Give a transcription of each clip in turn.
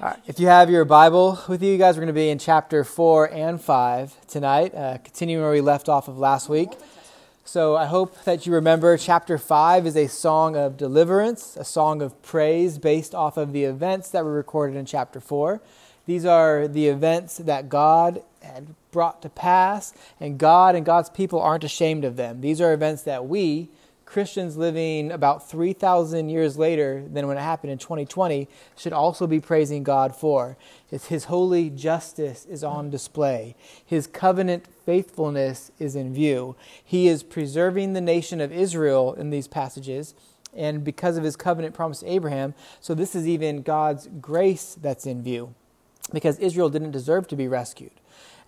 Right, if you have your Bible with you, you guys, we're going to be in chapter 4 and 5 tonight, uh, continuing where we left off of last week. So I hope that you remember chapter 5 is a song of deliverance, a song of praise based off of the events that were recorded in chapter 4. These are the events that God had brought to pass, and God and God's people aren't ashamed of them. These are events that we, Christians living about 3,000 years later than when it happened in 2020 should also be praising God for. His holy justice is on display. His covenant faithfulness is in view. He is preserving the nation of Israel in these passages, and because of his covenant promise to Abraham, so this is even God's grace that's in view, because Israel didn't deserve to be rescued.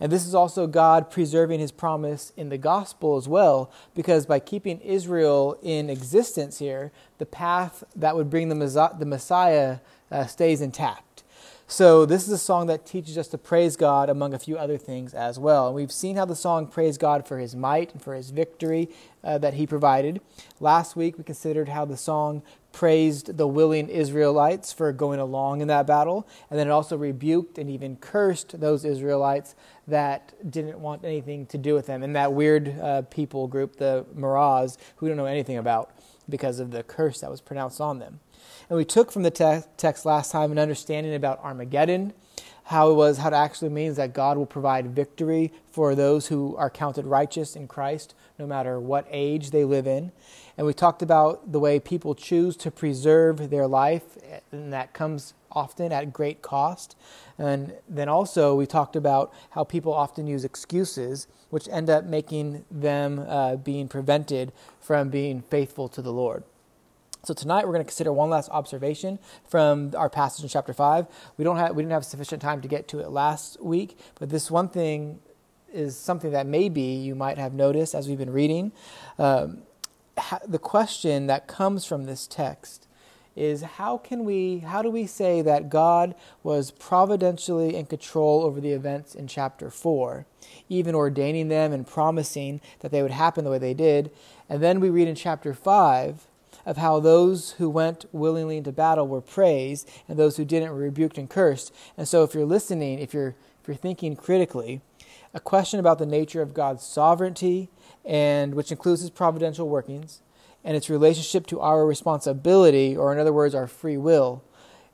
And this is also God preserving his promise in the gospel as well, because by keeping Israel in existence here, the path that would bring the Messiah uh, stays intact. So, this is a song that teaches us to praise God among a few other things as well. And we've seen how the song praised God for his might and for his victory uh, that he provided. Last week, we considered how the song praised the willing Israelites for going along in that battle, and then it also rebuked and even cursed those Israelites that didn't want anything to do with them, and that weird uh, people group, the Meroz, who we don't know anything about because of the curse that was pronounced on them. And we took from the te- text last time an understanding about Armageddon, how it was, how it actually means that God will provide victory for those who are counted righteous in Christ, no matter what age they live in. And we talked about the way people choose to preserve their life, and that comes often at great cost. And then also, we talked about how people often use excuses, which end up making them uh, being prevented from being faithful to the Lord. So tonight we're going to consider one last observation from our passage in chapter five. We don't have we didn't have sufficient time to get to it last week, but this one thing is something that maybe you might have noticed as we've been reading. Um, the question that comes from this text is how can we how do we say that God was providentially in control over the events in chapter 4 even ordaining them and promising that they would happen the way they did and then we read in chapter 5 of how those who went willingly into battle were praised and those who didn't were rebuked and cursed. And so if you're listening, if you're if you're thinking critically, a question about the nature of God's sovereignty and which includes his providential workings and its relationship to our responsibility or in other words our free will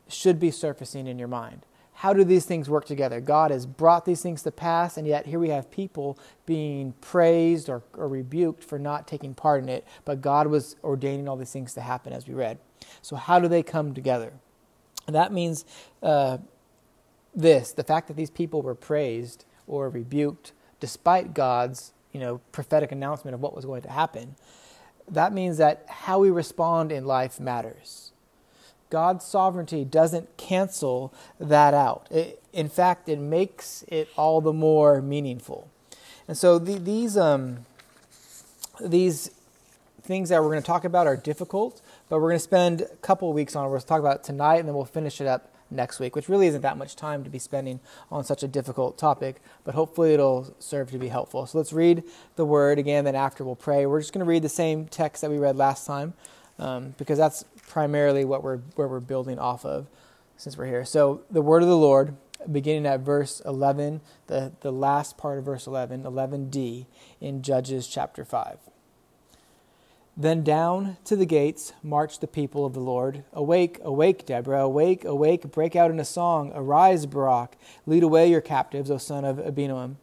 should be surfacing in your mind how do these things work together? God has brought these things to pass, and yet here we have people being praised or, or, rebuked for not taking part in it, but God was ordaining all these things to happen as we read. So, how do they come together? And that means uh, this the fact that these people were praised or rebuked despite God's you know, prophetic announcement of what was going to happen. That means that how we respond in life matters. God's sovereignty doesn't cancel that out. It, in fact, it makes it all the more meaningful. And so the, these um, these things that we're going to talk about are difficult, but we're going to spend a couple weeks on to talk about tonight, and then we'll finish it up next week, which really isn't that much time to be spending on such a difficult topic, but hopefully it'll serve to be helpful. So let's read the word again, then after we'll pray. We're just going to read the same text that we read last time um, because that's primarily what we're where we're building off of since we're here. So the word of the Lord, beginning at verse 11, the, the last part of verse 11, 11d in Judges chapter 5. Then down to the gates marched the people of the Lord. Awake, awake, Deborah, awake, awake, break out in a song. Arise, Barak, lead away your captives, O son of Abinoam.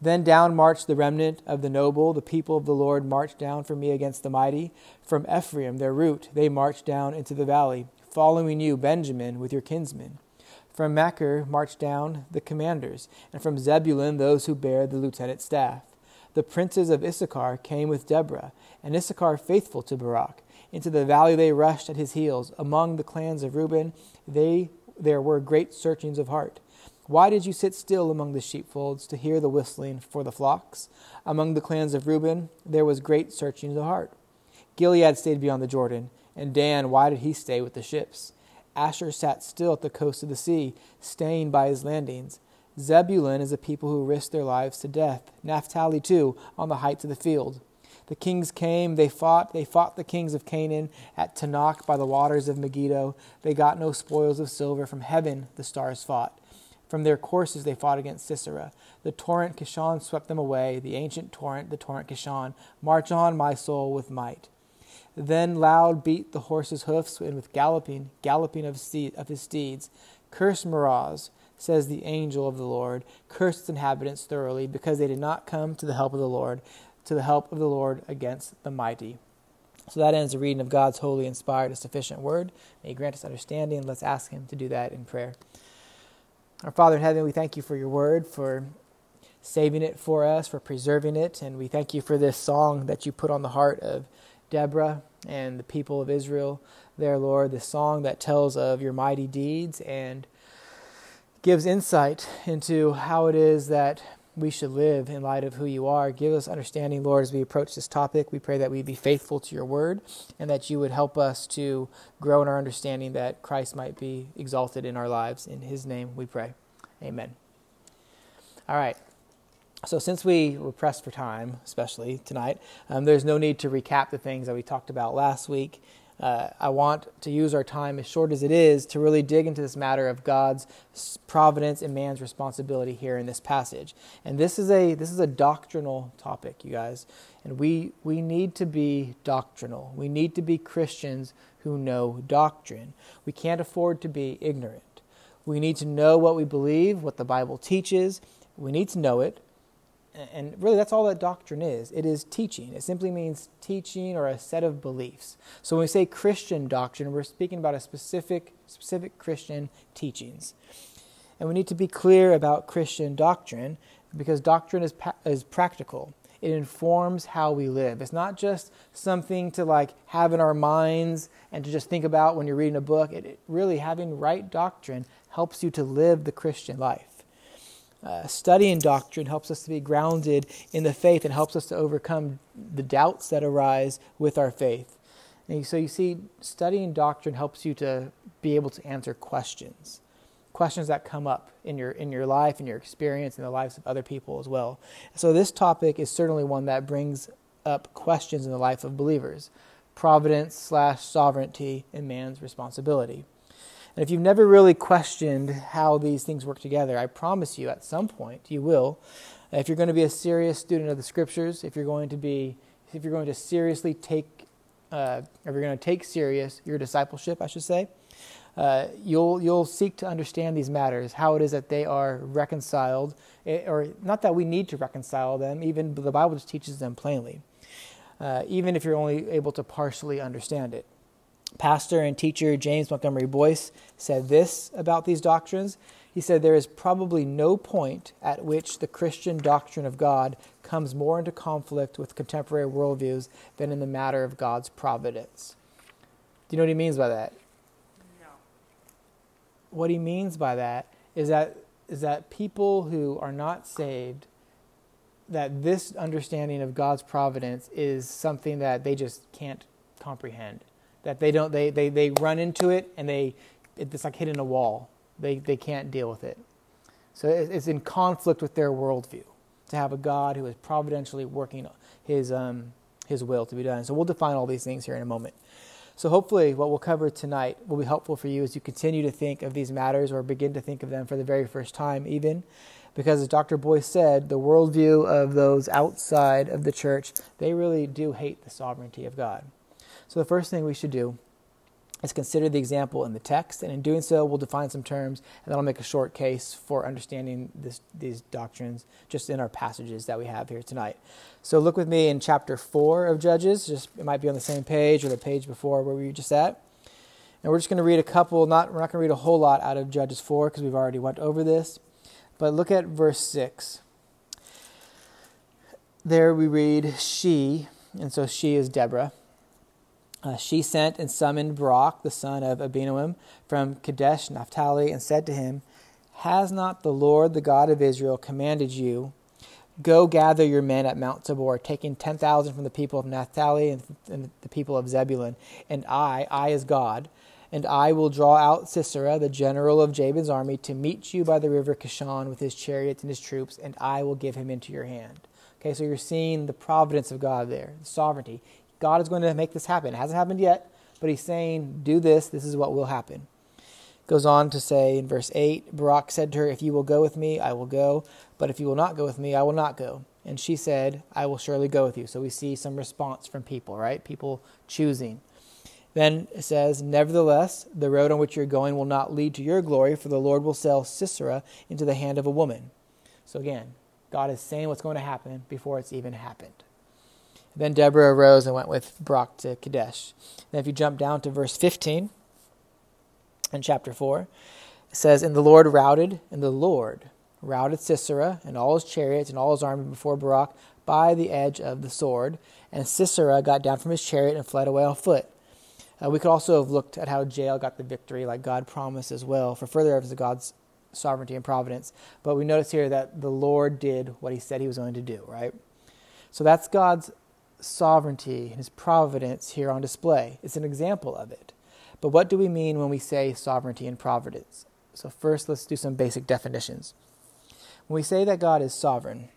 Then down marched the remnant of the noble. The people of the Lord marched down for me against the mighty. From Ephraim, their root, they marched down into the valley, following you, Benjamin, with your kinsmen. From Machir marched down the commanders, and from Zebulun those who bear the lieutenant's staff. The princes of Issachar came with Deborah, and Issachar faithful to Barak. Into the valley they rushed at his heels. Among the clans of Reuben, they there were great searchings of heart. Why did you sit still among the sheepfolds to hear the whistling for the flocks? Among the clans of Reuben there was great searching of the heart. Gilead stayed beyond the Jordan, and Dan, why did he stay with the ships? Asher sat still at the coast of the sea, staying by his landings. Zebulun is a people who risked their lives to death. Naphtali, too, on the heights of the field. The kings came, they fought, they fought the kings of Canaan at Taanach by the waters of Megiddo. They got no spoils of silver. From heaven the stars fought. From their courses they fought against Sisera. The torrent Kishon swept them away, the ancient torrent, the torrent Kishon. March on, my soul, with might. Then loud beat the horses' hoofs, and with galloping, galloping of, steed, of his steeds. Curse Meroz, says the angel of the Lord, curse its inhabitants thoroughly, because they did not come to the help of the Lord, to the help of the Lord against the mighty. So that ends the reading of God's holy, inspired, and sufficient word. May He grant us understanding. Let's ask Him to do that in prayer. Our Father in heaven, we thank you for your word, for saving it for us, for preserving it, and we thank you for this song that you put on the heart of Deborah and the people of Israel there, Lord, this song that tells of your mighty deeds and gives insight into how it is that we should live in light of who you are. Give us understanding, Lord, as we approach this topic. We pray that we be faithful to your word and that you would help us to grow in our understanding that Christ might be exalted in our lives. In his name we pray. Amen. All right. So, since we were pressed for time, especially tonight, um, there's no need to recap the things that we talked about last week uh, I want to use our time, as short as it is, to really dig into this matter of God's providence and man's responsibility here in this passage. And this is a this is a doctrinal topic, you guys. And we we need to be doctrinal. We need to be Christians who know doctrine. We can't afford to be ignorant. We need to know what we believe, what the Bible teaches. We need to know it and really that's all that doctrine is. It is teaching. It simply means teaching or a set of beliefs. So when we say christian doctrine we're speaking about a specific specific christian teachings. And we need to be clear about christian doctrine because doctrine is, is practical. It informs how we live. It's not just something to like have in our minds and to just think about when you're reading a book. It, it really having right doctrine helps you to live the christian life uh, studying doctrine helps us to be grounded in the faith and helps us to overcome the doubts that arise with our faith. And so you see, studying doctrine helps you to be able to answer questions, questions that come up in your in your life, in your experience, in the lives of other people as well. So this topic is certainly one that brings up questions in the life of believers: providence slash sovereignty and man's responsibility. And if you've never really questioned how these things work together, I promise you at some point you will. If you're going to be a serious student of the scriptures, if you're going to be, if you're going to seriously take, uh, if you're going to take serious your discipleship, I should say, uh, you'll you'll seek to understand these matters, how it is that they are reconciled, eh, or not that we need to reconcile them. Even the Bible just teaches them plainly, uh, even if you're only able to partially understand it. Pastor and teacher James Montgomery Boice said this about these doctrines. He said, There is probably no point at which the Christian doctrine of God comes more into conflict with contemporary worldviews than in the matter of God's providence. Do you know what he means by that? No. What he means by that is that is that people who are not saved that this understanding of God's providence is something that they just can't comprehend that they don't they, they, they run into it and they it's like hitting a wall. They, they can't deal with it. So it's in conflict with their worldview to have a god who is providentially working his um, his will to be done. So we'll define all these things here in a moment. So hopefully what we'll cover tonight will be helpful for you as you continue to think of these matters or begin to think of them for the very first time even. Because as dr Boice said the worldview of those outside of the church they really do hate the sovereignty of god so the first thing we should do is consider the example in the text, and in doing so, we'll define some terms, and then I'll make a short case for understanding this, these doctrines just in our passages that we have here tonight. So look with me in chapter 4 of Judges. Just It might be on the same page or the page before where we just at. And we're just going to read a couple, not, we're not going to read a whole lot out of Judges 4 because we've already went over this. But look at verse 6. There we read, She, and so she is Deborah uh, she sent and summoned Barak, the son of Abinoam, from Kadesh Naphtali, and said to him, Has not the Lord, the God of Israel, commanded you, Go gather your men at Mount Tabor, taking 10,000 from the people of Naphtali and, and the people of Zebulun, and I, I as God, and I will draw out Sisera, the general of Jabin's army, to meet you by the river Kishon with his chariots and his troops, and I will give him into your hand. Okay, so you're seeing the providence of God there, the sovereignty. God is going to make this happen. It hasn't happened yet, but he's saying, do this, this is what will happen. Goes on to say in verse 8 Barak said to her, If you will go with me, I will go, but if you will not go with me, I will not go. And she said, I will surely go with you. So we see some response from people, right? People choosing. Then it says, Nevertheless, the road on which you're going will not lead to your glory, for the Lord will sell Sisera into the hand of a woman. So again, God is saying what's going to happen before it's even happened. Then Deborah arose and went with Barak to Kadesh. Then if you jump down to verse 15 in chapter 4, it says, And the Lord routed, and the Lord routed Sisera and all his chariots and all his army before Barak by the edge of the sword. And Sisera got down from his chariot and fled away on foot. Uh, we could also have looked at how Jael got the victory, like God promised as well, for further evidence of God's sovereignty and providence. But we notice here that the Lord did what he said he was going to do, right? So that's God's sovereignty and his providence here on display. It's an example of it. But what do we mean when we say sovereignty and providence? So, first, let's do some basic definitions. When we say that God is sovereign,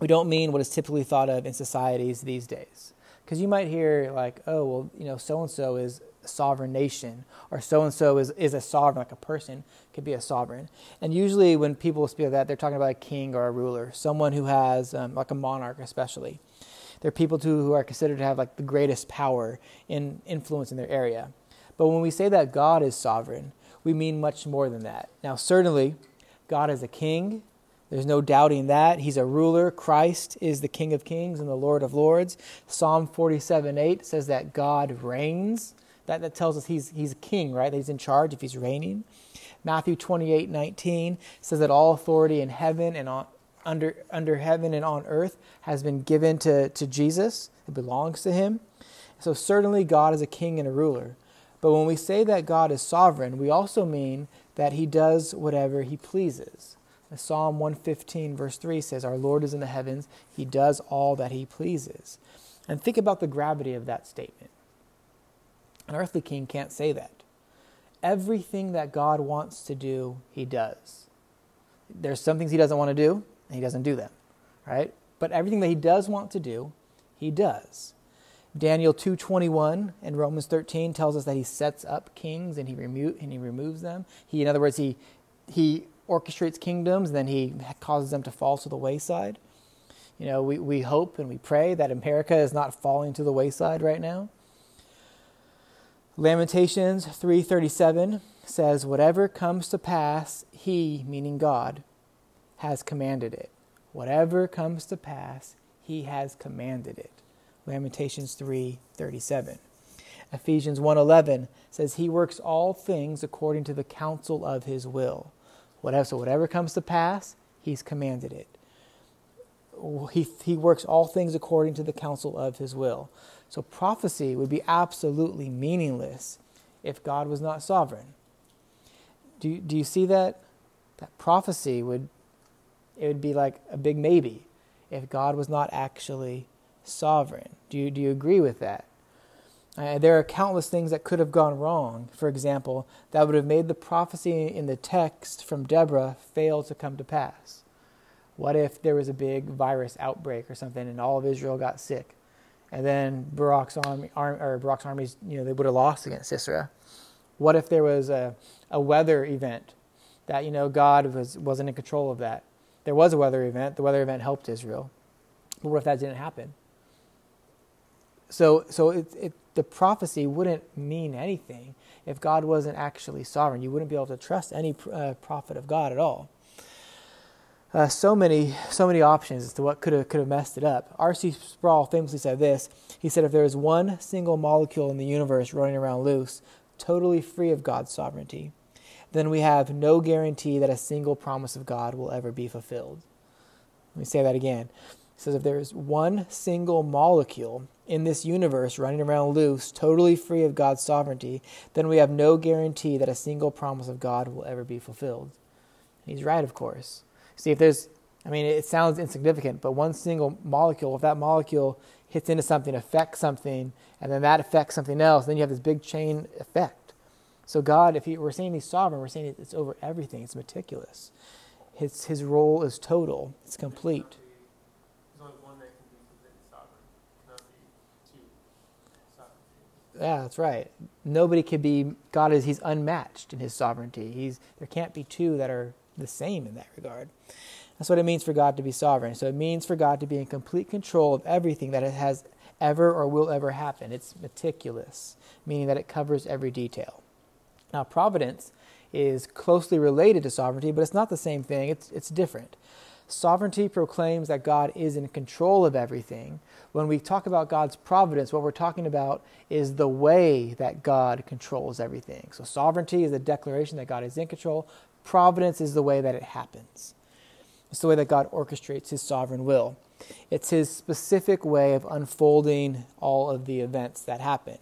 we don't mean what is typically thought of in societies these days. Because you might hear, like, oh, well, you know, so and so is a sovereign nation, or so and so is a sovereign, like a person could be a sovereign. And usually, when people speak of that, they're talking about a king or a ruler, someone who has, um, like a monarch, especially. They're people too who are considered to have like the greatest power in influence in their area. But when we say that God is sovereign, we mean much more than that. Now, certainly, God is a king, there's no doubting that. He's a ruler. Christ is the King of Kings and the Lord of Lords. Psalm 47 8 says that God reigns. That, that tells us he's, he's a king, right? That he's in charge if he's reigning. Matthew 28 19 says that all authority in heaven and on, under, under heaven and on earth has been given to, to Jesus. It belongs to him. So, certainly, God is a king and a ruler. But when we say that God is sovereign, we also mean that he does whatever he pleases. Psalm 115, verse 3 says, Our Lord is in the heavens, He does all that He pleases. And think about the gravity of that statement. An earthly king can't say that. Everything that God wants to do, He does. There's some things He doesn't want to do, and He doesn't do them, right? But everything that He does want to do, He does. Daniel 2:21 and Romans 13 tells us that he sets up kings and he remo- and he removes them. He in other words he he orchestrates kingdoms, then he causes them to fall to the wayside. You know, we, we hope and we pray that America is not falling to the wayside right now. Lamentations 3:37 says whatever comes to pass he meaning God has commanded it. Whatever comes to pass he has commanded it. Lamentations 3:37. Ephesians 1:11 says he works all things according to the counsel of his will. Whatever, so whatever comes to pass, he's commanded it. He, he works all things according to the counsel of his will. So prophecy would be absolutely meaningless if God was not sovereign. Do do you see that? That prophecy would it would be like a big maybe if God was not actually sovereign. Do you, do you agree with that? Uh, there are countless things that could have gone wrong, for example, that would have made the prophecy in the text from Deborah fail to come to pass. What if there was a big virus outbreak or something and all of Israel got sick? And then Barak's, army, or Barak's armies, you know, they would have lost against Sisera. What if there was a, a weather event that, you know, God was, wasn't in control of that? There was a weather event. The weather event helped Israel. But what if that didn't happen? So, so it, it, the prophecy wouldn't mean anything if God wasn't actually sovereign. You wouldn't be able to trust any uh, prophet of God at all. Uh, so many, so many options as to what could have could have messed it up. R.C. Sproul famously said this. He said, "If there is one single molecule in the universe running around loose, totally free of God's sovereignty, then we have no guarantee that a single promise of God will ever be fulfilled." Let me say that again He says if there is one single molecule in this universe running around loose, totally free of God's sovereignty, then we have no guarantee that a single promise of God will ever be fulfilled. He's right, of course. See, if there's, I mean, it sounds insignificant, but one single molecule, if that molecule hits into something, affects something, and then that affects something else, then you have this big chain effect. So God, if he, we're saying He's sovereign, we're saying it's over everything. It's meticulous. His His role is total. It's complete. Yeah, that's right. Nobody could be God is He's unmatched in His sovereignty. He's there can't be two that are the same in that regard. That's what it means for God to be sovereign. So it means for God to be in complete control of everything that it has ever or will ever happen. It's meticulous, meaning that it covers every detail. Now, providence is closely related to sovereignty, but it's not the same thing. It's it's different. Sovereignty proclaims that God is in control of everything. When we talk about God's providence, what we're talking about is the way that God controls everything. So, sovereignty is a declaration that God is in control, providence is the way that it happens. It's the way that God orchestrates his sovereign will. It's his specific way of unfolding all of the events that happen.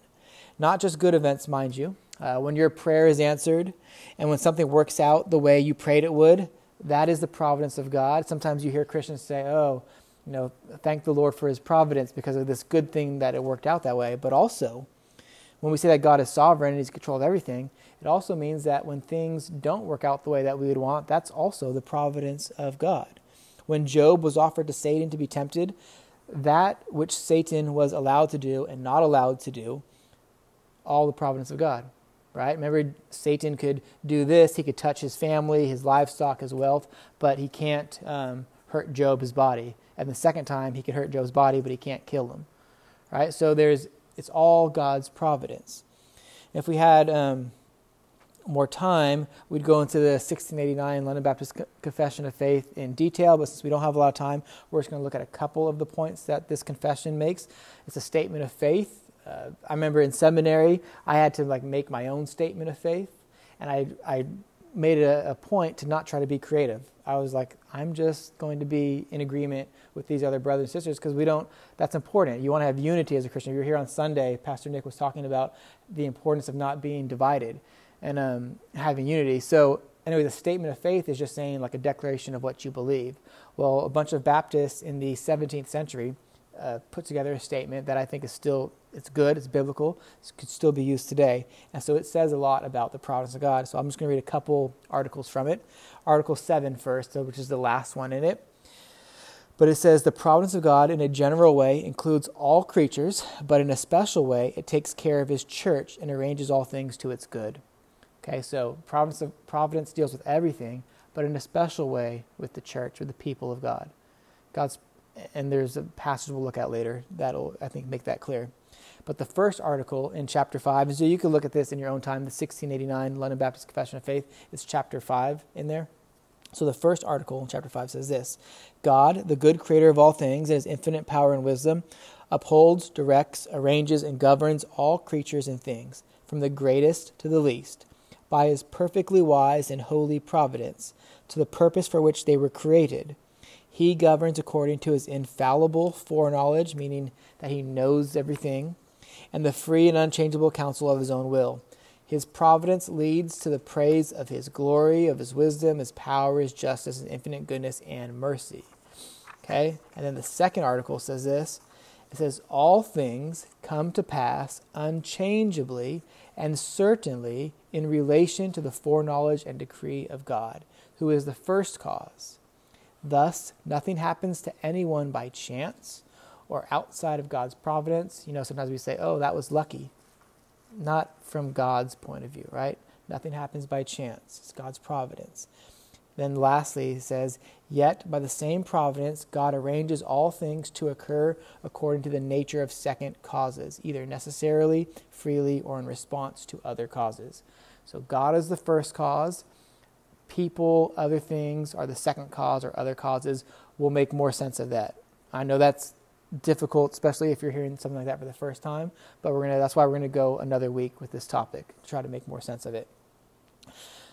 Not just good events, mind you. Uh, when your prayer is answered and when something works out the way you prayed it would, that is the providence of God. Sometimes you hear Christians say, oh, you know, thank the Lord for his providence because of this good thing that it worked out that way. But also, when we say that God is sovereign and he's control of everything, it also means that when things don't work out the way that we would want, that's also the providence of God. When Job was offered to Satan to be tempted, that which Satan was allowed to do and not allowed to do, all the providence of God right? Remember, Satan could do this. He could touch his family, his livestock, his wealth, but he can't um, hurt Job's body. And the second time, he could hurt Job's body, but he can't kill him, right? So there's, it's all God's providence. If we had um, more time, we'd go into the 1689 London Baptist Confession of Faith in detail, but since we don't have a lot of time, we're just going to look at a couple of the points that this confession makes. It's a statement of faith uh, I remember in seminary, I had to like make my own statement of faith, and I I made it a, a point to not try to be creative. I was like, I'm just going to be in agreement with these other brothers and sisters because we don't. That's important. You want to have unity as a Christian. You're here on Sunday, Pastor Nick was talking about the importance of not being divided and um, having unity. So anyway, the statement of faith is just saying like a declaration of what you believe. Well, a bunch of Baptists in the 17th century uh, put together a statement that I think is still it's good, it's biblical, it could still be used today. And so it says a lot about the providence of God. So I'm just going to read a couple articles from it. Article 7 first, which is the last one in it. But it says the providence of God in a general way includes all creatures, but in a special way it takes care of his church and arranges all things to its good. Okay, so providence of providence deals with everything, but in a special way with the church, with the people of God. God's and there's a passage we'll look at later that'll I think make that clear. But the first article in chapter 5, and so you can look at this in your own time, the 1689 London Baptist Confession of Faith, it's chapter 5 in there. So the first article in chapter 5 says this God, the good creator of all things, in his infinite power and wisdom, upholds, directs, arranges, and governs all creatures and things, from the greatest to the least, by his perfectly wise and holy providence, to the purpose for which they were created. He governs according to his infallible foreknowledge, meaning that he knows everything, and the free and unchangeable counsel of his own will. His providence leads to the praise of his glory, of his wisdom, his power, his justice, his infinite goodness and mercy. Okay? And then the second article says this it says, All things come to pass unchangeably and certainly in relation to the foreknowledge and decree of God, who is the first cause. Thus, nothing happens to anyone by chance or outside of God's providence. You know, sometimes we say, oh, that was lucky. Not from God's point of view, right? Nothing happens by chance, it's God's providence. Then, lastly, he says, Yet by the same providence, God arranges all things to occur according to the nature of second causes, either necessarily, freely, or in response to other causes. So, God is the first cause. People, other things are the second cause or other causes. We'll make more sense of that. I know that's difficult, especially if you're hearing something like that for the first time. But we're gonna that's why we're gonna go another week with this topic to try to make more sense of it.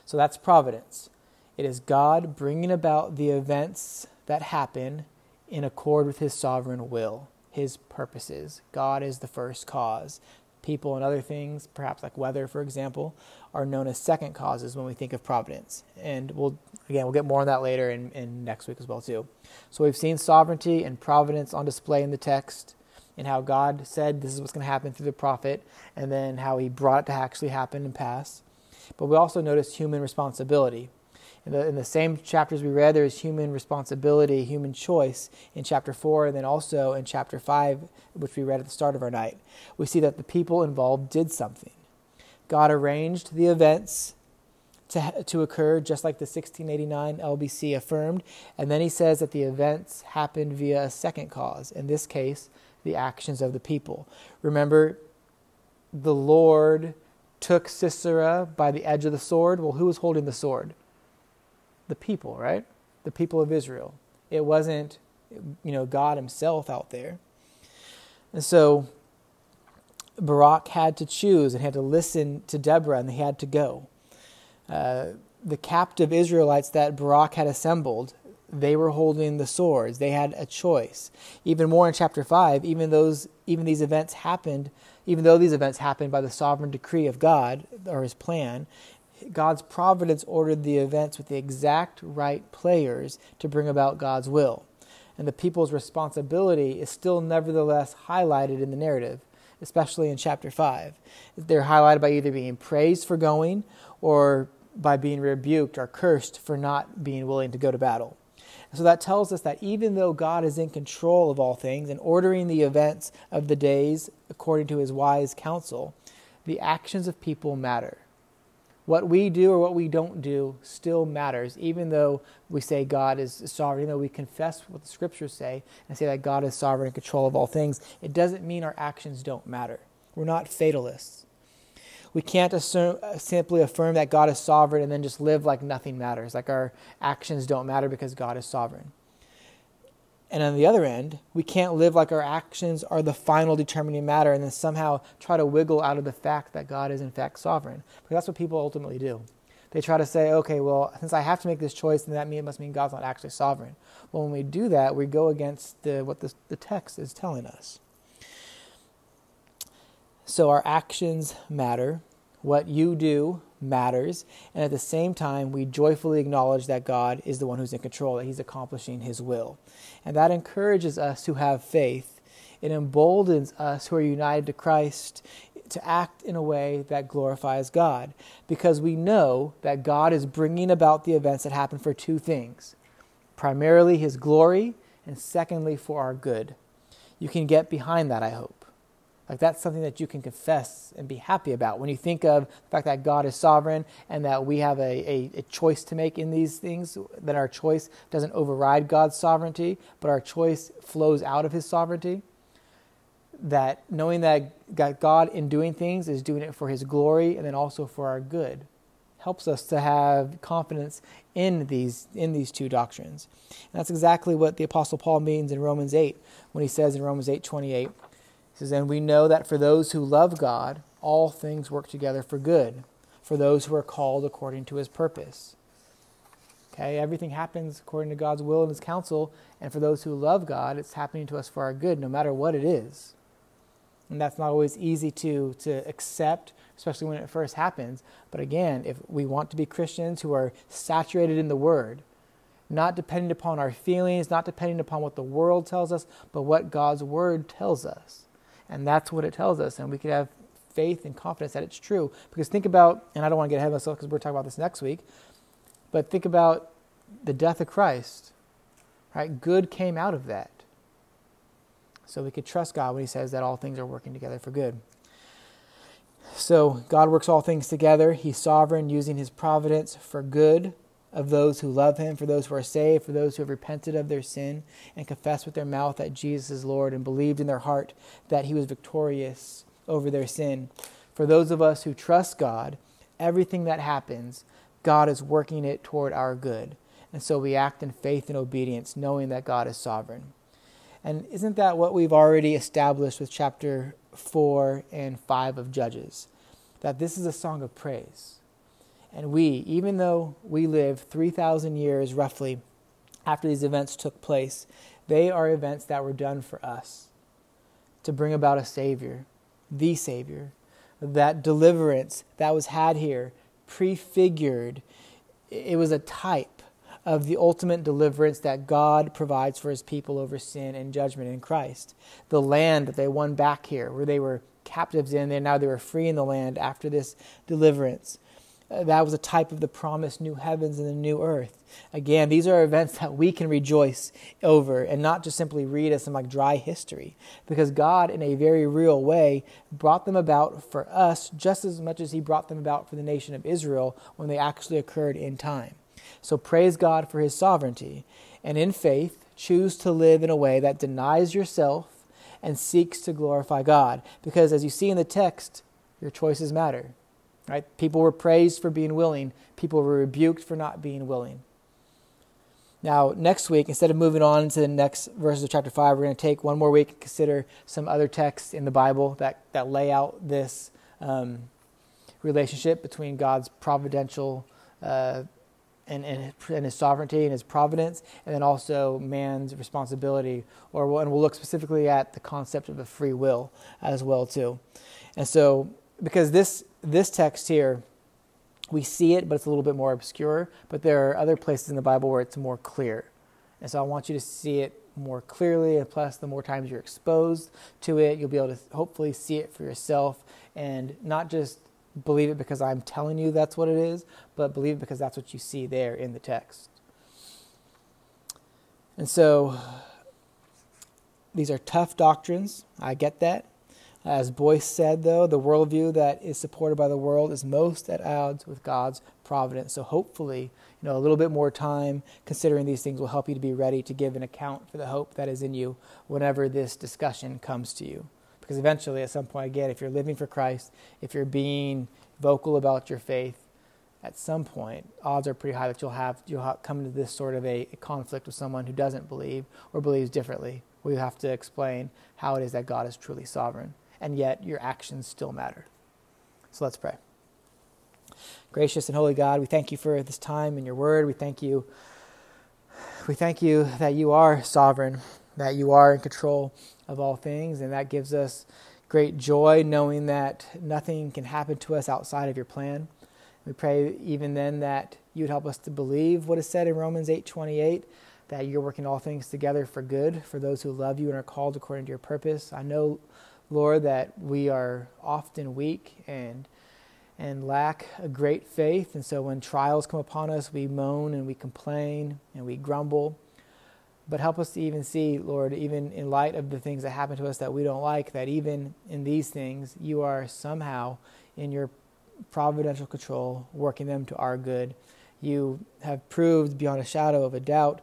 So that's providence. It is God bringing about the events that happen in accord with His sovereign will, His purposes. God is the first cause. People and other things, perhaps like weather, for example, are known as second causes when we think of providence. And we'll again we'll get more on that later in, in next week as well too. So we've seen sovereignty and providence on display in the text, and how God said this is what's going to happen through the prophet, and then how He brought it to actually happen and pass. But we also notice human responsibility. In the, in the same chapters we read, there is human responsibility, human choice in chapter 4, and then also in chapter 5, which we read at the start of our night. We see that the people involved did something. God arranged the events to, to occur, just like the 1689 LBC affirmed. And then he says that the events happened via a second cause, in this case, the actions of the people. Remember, the Lord took Sisera by the edge of the sword. Well, who was holding the sword? The people, right? The people of Israel. It wasn't, you know, God Himself out there. And so Barak had to choose and had to listen to Deborah, and they had to go. Uh, the captive Israelites that Barak had assembled, they were holding the swords. They had a choice. Even more in chapter five, even those, even these events happened, even though these events happened by the sovereign decree of God or His plan, God's providence ordered the events with the exact right players to bring about God's will. And the people's responsibility is still nevertheless highlighted in the narrative, especially in chapter 5. They're highlighted by either being praised for going or by being rebuked or cursed for not being willing to go to battle. So that tells us that even though God is in control of all things and ordering the events of the days according to his wise counsel, the actions of people matter. What we do or what we don't do still matters, even though we say God is sovereign, even though we confess what the scriptures say and say that God is sovereign and control of all things, it doesn't mean our actions don't matter. We're not fatalists. We can't assume, uh, simply affirm that God is sovereign and then just live like nothing matters, like our actions don't matter because God is sovereign. And on the other end, we can't live like our actions are the final determining matter and then somehow try to wiggle out of the fact that God is in fact sovereign. Because that's what people ultimately do. They try to say, okay, well, since I have to make this choice, then that must mean God's not actually sovereign. Well, when we do that, we go against the, what the, the text is telling us. So our actions matter. What you do matters. And at the same time, we joyfully acknowledge that God is the one who's in control, that He's accomplishing His will. And that encourages us to have faith. It emboldens us who are united to Christ to act in a way that glorifies God because we know that God is bringing about the events that happen for two things primarily His glory, and secondly, for our good. You can get behind that, I hope. Like that's something that you can confess and be happy about. When you think of the fact that God is sovereign and that we have a, a, a, choice to make in these things, that our choice doesn't override God's sovereignty, but our choice flows out of his sovereignty. That knowing that God in doing things is doing it for his glory and then also for our good helps us to have confidence in these in these two doctrines. And that's exactly what the apostle Paul means in Romans 8 when he says in Romans 8:28 he says, And we know that for those who love God, all things work together for good, for those who are called according to his purpose. Okay, everything happens according to God's will and his counsel, and for those who love God, it's happening to us for our good, no matter what it is. And that's not always easy to, to accept, especially when it first happens. But again, if we want to be Christians who are saturated in the Word, not depending upon our feelings, not depending upon what the world tells us, but what God's Word tells us. And that's what it tells us. And we could have faith and confidence that it's true. Because think about, and I don't want to get ahead of myself because we're talking about this next week, but think about the death of Christ. Right? Good came out of that. So we could trust God when He says that all things are working together for good. So God works all things together. He's sovereign, using His providence for good of those who love him, for those who are saved, for those who have repented of their sin and confessed with their mouth that Jesus is Lord and believed in their heart that he was victorious over their sin. For those of us who trust God, everything that happens, God is working it toward our good. And so we act in faith and obedience, knowing that God is sovereign. And isn't that what we've already established with chapter 4 and 5 of Judges? That this is a song of praise and we, even though we live 3,000 years roughly after these events took place, they are events that were done for us to bring about a Savior, the Savior. That deliverance that was had here, prefigured, it was a type of the ultimate deliverance that God provides for his people over sin and judgment in Christ. The land that they won back here, where they were captives in, and now they were free in the land after this deliverance that was a type of the promised new heavens and the new earth. Again, these are events that we can rejoice over and not just simply read as some like dry history, because God, in a very real way, brought them about for us just as much as He brought them about for the nation of Israel when they actually occurred in time. So praise God for His sovereignty, and in faith, choose to live in a way that denies yourself and seeks to glorify God. Because as you see in the text, your choices matter. Right? People were praised for being willing, people were rebuked for not being willing. Now, next week, instead of moving on to the next verses of chapter 5, we're going to take one more week and consider some other texts in the Bible that, that lay out this um, relationship between God's providential uh, and, and, and, his sovereignty and his providence, and then also man's responsibility. Or and we'll look specifically at the concept of a free will as well too. And so, because this this text here, we see it, but it's a little bit more obscure. But there are other places in the Bible where it's more clear. And so I want you to see it more clearly. And plus, the more times you're exposed to it, you'll be able to hopefully see it for yourself and not just believe it because I'm telling you that's what it is, but believe it because that's what you see there in the text. And so, these are tough doctrines. I get that. As Boice said, though, the worldview that is supported by the world is most at odds with God's providence. So hopefully, you know, a little bit more time considering these things will help you to be ready to give an account for the hope that is in you whenever this discussion comes to you. Because eventually, at some point, again, if you're living for Christ, if you're being vocal about your faith, at some point, odds are pretty high that you'll have you'll come into this sort of a, a conflict with someone who doesn't believe or believes differently, where you have to explain how it is that God is truly sovereign and yet your actions still matter. So let's pray. Gracious and holy God, we thank you for this time and your word. We thank you. We thank you that you are sovereign, that you are in control of all things, and that gives us great joy knowing that nothing can happen to us outside of your plan. We pray even then that you would help us to believe what is said in Romans 8:28 that you're working all things together for good for those who love you and are called according to your purpose. I know Lord, that we are often weak and and lack a great faith. And so when trials come upon us, we moan and we complain and we grumble. But help us to even see, Lord, even in light of the things that happen to us that we don't like, that even in these things, you are somehow in your providential control, working them to our good. You have proved beyond a shadow of a doubt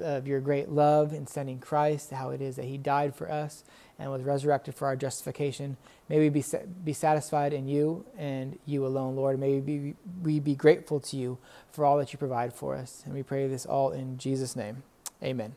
of your great love in sending Christ, how it is that He died for us and was resurrected for our justification. May we be, be satisfied in you and you alone, Lord. May we be, we be grateful to you for all that you provide for us. And we pray this all in Jesus' name. Amen.